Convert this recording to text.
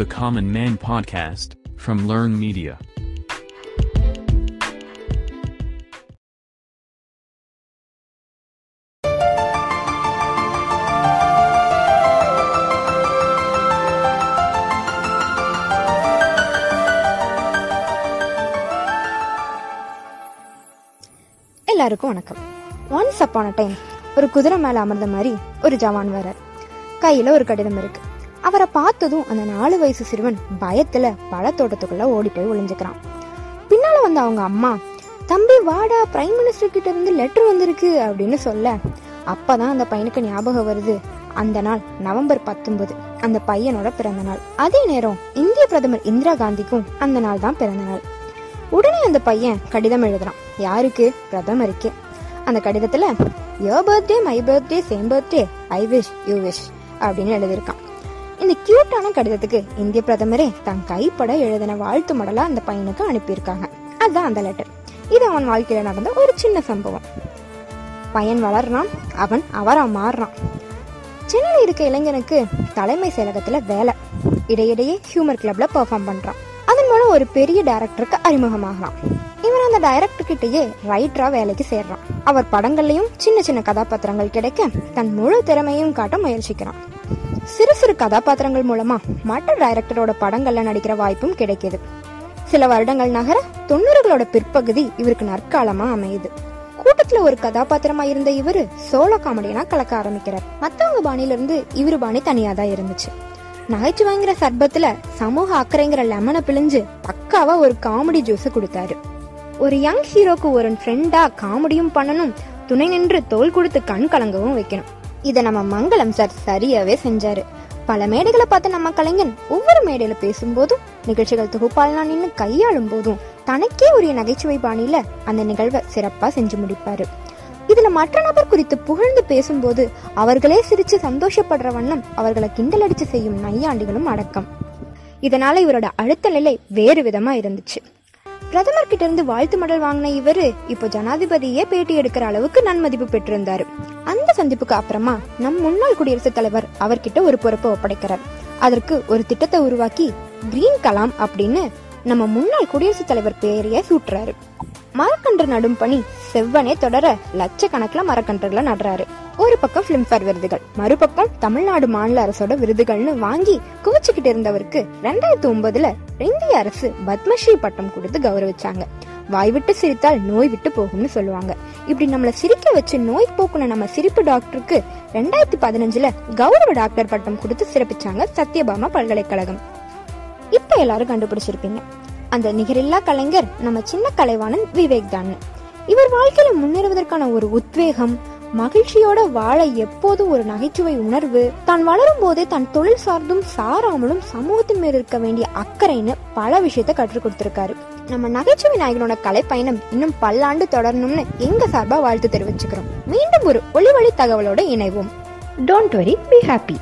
the Common Man podcast from Learn Media. எல்லாருக்கும் வணக்கம் once அப்பான time ஒரு குதிரை மேல அமர்ந்த மாதிரி ஒரு ஜவான் வரார் கையில ஒரு கடிதம் இருக்கு அவரை பார்த்ததும் அந்த நாலு வயசு சிறுவன் பயத்துல பழத்தோட்டத்துக்குள்ள ஓடி போய் ஒளிஞ்சுக்கிறான். பின்னால வந்த அவங்க அம்மா தம்பி வாடா பிரைம் மினிஸ்டர் கிட்ட இருந்து லெட்டர் வந்திருக்கு அப்படின்னு சொல்ல அப்பதான் அந்த பையனுக்கு ஞாபகம் வருது. அந்த நாள் நவம்பர் பத்தொன்பது அந்த பையனோட பிறந்த நாள். அதே நேரம் இந்திய பிரதமர் இந்திரா காந்திக்கும் அந்த நாள் தான் பிறந்த நாள். உடனே அந்த பையன் கடிதம் எழுதுறான். யாருக்கு? பிரதமருக்கு. அந்த கடிதத்துல yo birthday my birthday same birthday I wish you wish அப்படின்னு எழுதியிருக்கான். இந்த கியூட்டான கடிதத்துக்கு இந்திய பிரதமரே தன் கைப்பட எழுதின வாழ்த்து மடலா அந்த பையனுக்கு அனுப்பியிருக்காங்க. அதுதான் அந்த லெட்டர் இது அவன் வாழ்க்கையில நடந்த ஒரு சின்ன சம்பவம். பையன் வளர்றான் அவன் அவரா மாறுறான். சென்னையில் இருக்க இளைஞனுக்கு தலைமை செயலகத்துல வேலை. இடையிடையே ஹியூமர் கிளப்ல பெர்ஃபார்ம் பண்றான். அதன் மூலம் ஒரு பெரிய டைரக்டருக்கு அறிமுகமாகலாம். டைரக்டர் கிட்டயே ரைட்டரா வேலைக்கு சேர்றான். அவர் படங்கள்லயும் சின்ன சின்ன கதாபாத்திரங்கள் கிடைக்க தன் முழு திறமையும் காட்ட முயற்சிக்கிறான். சிறு சிறு கதாபாத்திரங்கள் மூலமா மற்ற டைரக்டரோட படங்கள்ல நடிக்கிற வாய்ப்பும் கிடைக்குது. சில வருடங்கள் நகர தொண்ணூறுகளோட பிற்பகுதி இவருக்கு நற்காலமா அமையுது. கூட்டத்துல ஒரு கதாபாத்திரமா இருந்த இவரு சோலோ காமெடியனா கலக்க ஆரம்பிக்கிறார். மத்தவங்க பாணியில இருந்து இவரு பாணி தனியா தான் இருந்துச்சு. நகைச்சுவைங்கிற சர்பத்துல சமூக அக்கறைங்கிற லெமனை பிழிஞ்சு பக்காவா ஒரு காமெடி ஜூஸ் கொடுத்தாரு. ஒரு யங் ஹீரோக்கு ஒரு ஃப்ரெண்டா காமெடியும் பண்ணணும். துணை நின்று தோல் கொடுத்து கண் கலங்கவும் வைக்கணும். இதை நம்ம மங்களம் சார் சரியாவே செஞ்சாரு. பல மேடைகளை பார்த்த நம்ம கலைஞன் ஒவ்வொரு மேடையில பேசும்போதும் நிகழ்ச்சிகள் தொகுப்பாளனா நின்று கையாளும் போதும் தனக்கே உரிய நகைச்சுவை பாணியில அந்த நிகழ்வை சிறப்பா செஞ்சு முடிப்பாரு. இதுல மற்ற நபர் குறித்து புகழ்ந்து பேசும்போது அவர்களே சிரிச்சு சந்தோஷப்படுற வண்ணம் அவர்களை கிண்டல் அடிச்சு செய்யும் நையாண்டிகளும் அடக்கம். இதனால இவரோட அடுத்த நிலை வேறு விதமா இருந்துச்சு. பிரதமர் கிட்ட இருந்து வாழ்த்து மடல் வாங்கின இவரு இப்போ ஜனாதிபதியே பேட்டி எடுக்கிற அளவுக்கு நன்மதிப்பு பெற்றிருந்தாரு. அந்த சந்திப்புக்கு அப்புறமா நம் முன்னாள் குடியரசுத் தலைவர் அவர்கிட்ட ஒரு பொறுப்பை ஒப்படைக்கிறார். அதற்கு ஒரு திட்டத்தை உருவாக்கி கிரீன் கலாம் அப்படின்னு நம்ம முன்னாள் குடியரசுத் தலைவர் பெயரைய சூட்டுறாரு. மரக்கன்று நடும் பணி செவ்வனே தொடர லட்சக்கணக்கில் மரக்கன்றுகளை நடுறாரு. ஒரு பக்கம் பிலிம்பேர் விருதுகள் மறுபக்கம் தமிழ்நாடு மாநில அரசோட விருதுகள்னு வாங்கி குவிச்சுக்கிட்டு இருந்தவருக்கு ரெண்டாயிரத்தி ஒன்பதுல இந்திய அரசு பத்மஸ்ரீ பட்டம் கொடுத்து கௌரவிச்சாங்க. வாய் விட்டு சிரித்தால் நோய் விட்டு போகும்னு சொல்லுவாங்க. இப்படி நம்மள சிரிக்க வச்சு நோய் போக்குன நம்ம சிரிப்பு டாக்டருக்கு ரெண்டாயிரத்தி பதினஞ்சுல கௌரவ டாக்டர் பட்டம் கொடுத்து சிறப்பிச்சாங்க சத்யபாமா பல்கலைக்கழகம். இப்ப எல்லாரும் கண்டுபிடிச்சிருப்பீங்க. அந்த நிகரில்லா கலைஞர் நம்ம சின்ன கலைவாணன் விவேக் தான். இவர் வாழ்க்கையில முன்னேறுவதற்கான ஒரு உத்வேகம் மகிழ்ச்சியோட வாழ எப்போதும் ஒரு நகைச்சுவை உணர்வு. தான் வளரும் போதே தன் தொழில் சார்ந்தும் சாராமலும் சமூகத்தின் மேல் இருக்க வேண்டிய அக்கறைன்னு பல விஷயத்த கற்றுக் கொடுத்திருக்காரு. நம்ம நகைச்சுவை நாயகனோட கலைப்பயணம் இன்னும் பல்லாண்டு தொடரணும்னு எங்க சார்பா வாழ்த்து தெரிவிச்சுக்கிறோம். மீண்டும் ஒரு ஒளிவழி தகவலோட இணைவோம். Don't worry be happy